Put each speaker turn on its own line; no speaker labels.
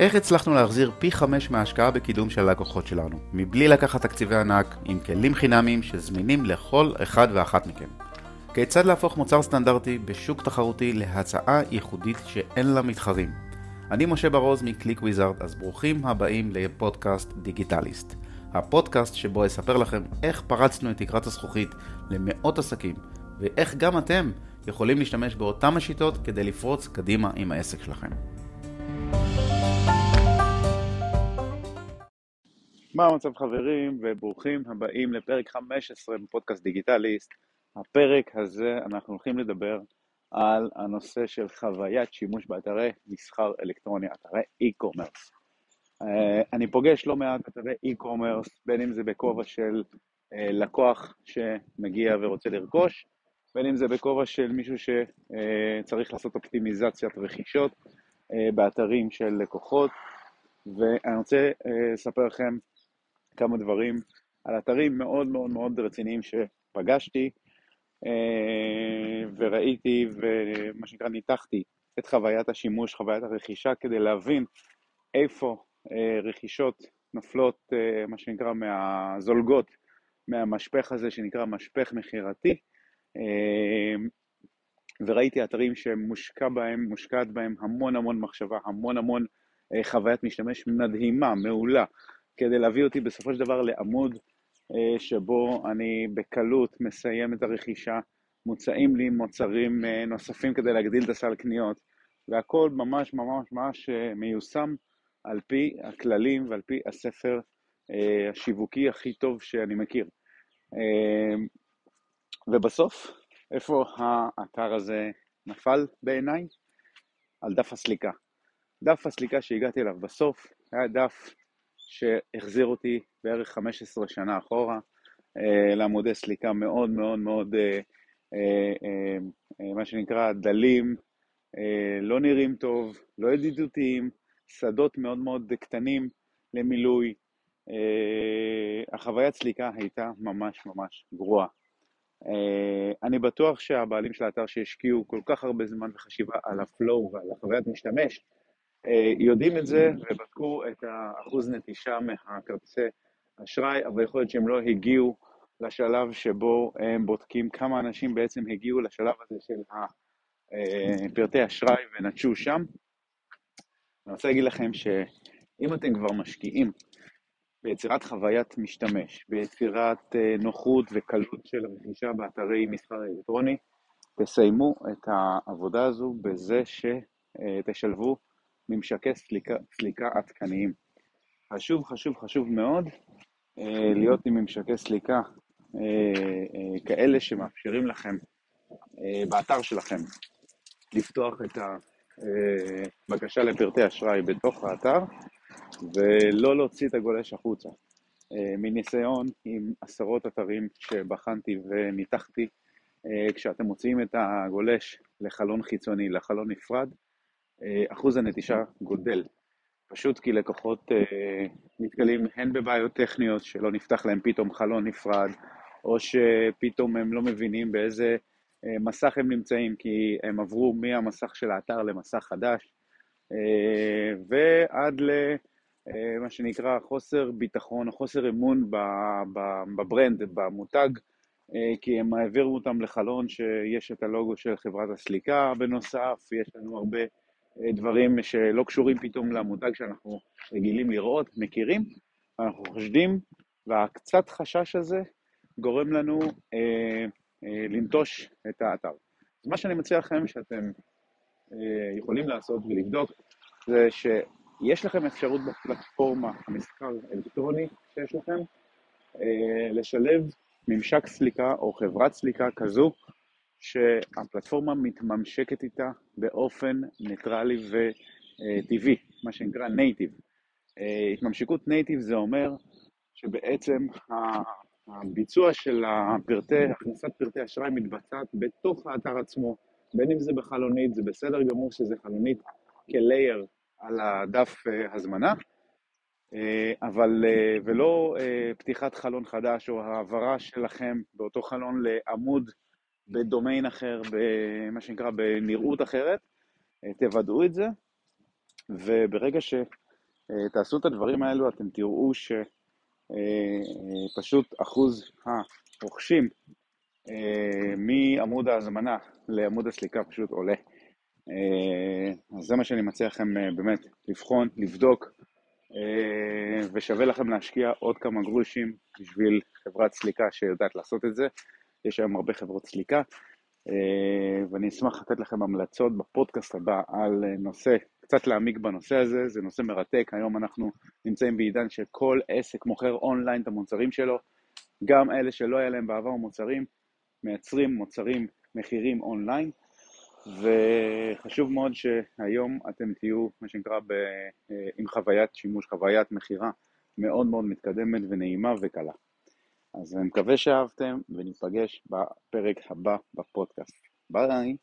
איך הצלחנו להחזיר פי חמש מההשקעה בקידום של הלקוחות שלנו, מבלי לקחת תקציבי ענק, עם כלים חינמיים שזמינים לכל אחד ואחת מכם. כיצד להפוך מוצר סטנדרטי בשוק תחרותי להצעה ייחודית שאין לה מתחרים. אני משה ברוז מקליק וויזארד, אז ברוכים הבאים לפודקאסט דיגיטליסט. הפודקאסט שבו אספר לכם איך פרצנו את תקרת הזכוכית למאות עסקים, ואיך גם אתם יכולים להשתמש באותן השיטות כדי לפרוץ קדימה עם העסק שלכם. מה המצב חברים וברוכים הבאים לפרק 15 בפודקאסט דיגיטליסט. הפרק הזה אנחנו הולכים לדבר על הנושא של חוויית שימוש באתרי מסחר אלקטרוני, אתרי e-commerce. Uh, אני פוגש לא מעט אתרי e-commerce, בין אם זה בכובע של uh, לקוח שמגיע ורוצה לרכוש, בין אם זה בכובע של מישהו שצריך uh, לעשות אופטימיזציית רכישות באתרים של לקוחות, ואני רוצה לספר לכם כמה דברים על אתרים מאוד מאוד מאוד רציניים שפגשתי אה, וראיתי ומה שנקרא ניתחתי את חוויית השימוש, חוויית הרכישה, כדי להבין איפה אה, רכישות נופלות, אה, מה שנקרא, מהזולגות, מהמשפך הזה שנקרא משפך מכירתי, וראיתי אתרים שמושקע בהם, מושקעת בהם המון המון מחשבה, המון המון חוויית משתמש מדהימה, מעולה, כדי להביא אותי בסופו של דבר לעמוד אה, שבו אני בקלות מסיים את הרכישה, מוצאים לי מוצרים אה, נוספים כדי להגדיל את הסל קניות, והכל ממש ממש ממש אה, מיושם על פי הכללים ועל פי הספר השיווקי הכי טוב שאני מכיר. ובסוף, איפה האתר הזה נפל בעיניי? על דף הסליקה. דף הסליקה שהגעתי אליו בסוף היה דף שהחזיר אותי בערך 15 שנה אחורה אה, לעמודי סליקה מאוד מאוד מאוד, אה, אה, מה שנקרא, דלים, לא נראים טוב, לא ידידותיים, שדות מאוד מאוד קטנים למילוי. החוויית סליקה הייתה ממש ממש גרועה. אני בטוח שהבעלים של האתר שהשקיעו כל כך הרבה זמן וחשיבה על הפלואו ועל החוויית משתמש, יודעים את זה ובדקו את האחוז נטישה מהכרטיסי אשראי, אבל יכול להיות שהם לא הגיעו לשלב שבו הם בודקים כמה אנשים בעצם הגיעו לשלב הזה של פרטי אשראי ונטשו שם. אני רוצה להגיד לכם שאם אתם כבר משקיעים ביצירת חוויית משתמש, ביצירת אה, נוחות וקלות של רכישה באתרי מסחר אלקטרוני, תסיימו את העבודה הזו בזה שתשלבו ממשקי סליקה, סליקה עדכניים. חשוב, חשוב, חשוב מאוד אה, להיות עם ממשקי סליקה אה, אה, כאלה שמאפשרים לכם באתר שלכם לפתוח את הבקשה לפרטי אשראי בתוך האתר ולא להוציא את הגולש החוצה. מניסיון עם עשרות אתרים שבחנתי וניתחתי, כשאתם מוציאים את הגולש לחלון חיצוני, לחלון נפרד, אה, אחוז הנטישה גודל. פשוט כי לקוחות אה, נתקלים הן בבעיות טכניות, שלא נפתח להם פתאום חלון נפרד, או שפתאום הם לא מבינים באיזה אה, מסך הם נמצאים, כי הם עברו מהמסך של האתר למסך חדש, ועד למה שנקרא חוסר ביטחון או חוסר אמון בברנד, במותג, כי הם העבירו אותם לחלון שיש את הלוגו של חברת הסליקה בנוסף, יש לנו הרבה דברים שלא קשורים פתאום למותג שאנחנו רגילים לראות, מכירים, אנחנו חושדים, והקצת חשש הזה גורם לנו אה, אה, לנטוש את האתר. אז מה שאני מציע לכם שאתם אה, יכולים לעשות ולבדוק, זה שיש לכם אפשרות בפלטפורמה המסחר האלקטרוני שיש לכם, אה, לשלב ממשק סליקה או חברת סליקה כזו שהפלטפורמה מתממשקת איתה באופן ניטרלי וטבעי, מה שנקרא native. התממשקות native זה אומר שבעצם הביצוע של הפרטי, הכנסת פרטי אשראי מתבצעת בתוך האתר עצמו, בין אם זה בחלונית, זה בסדר גמור שזה חלונית כ layer על הדף אה, הזמנה, אה, אבל, אה, ולא פתיחת חלון חדש או העברה שלכם באותו חלון לעמוד בדומיין אחר, במה שנקרא בנראות אחרת, אה, תוודאו את זה, וברגע אה, תעשו את הדברים האלו, אתם תראו שפשוט אחוז הרוכשים מעמוד ההזמנה לעמוד הסליקה פשוט עולה. אז זה מה שאני מציע לכם באמת לבחון, לבדוק, ושווה לכם להשקיע עוד כמה גרושים בשביל חברת סליקה שיודעת לעשות את זה. יש היום הרבה חברות סליקה, אה, ואני אשמח לתת לכם המלצות בפודקאסט הבא על אה, נושא, קצת להעמיק בנושא הזה, זה נושא מרתק, היום אנחנו נמצאים בעידן שכל עסק מוכר אונליין את המוצרים שלו, גם אלה שלא היה להם בעבר מוצרים, מייצרים מוצרים, מחירים אונליין, וחשוב מאוד שהיום אתם תהיו, מה שנקרא, ב, אה, עם חוויית שימוש, חוויית מכירה מאוד מאוד מתקדמת ונעימה וקלה. אז אני מקווה שאהבתם, וניפגש בפרק הבא בפודקאסט. ביי.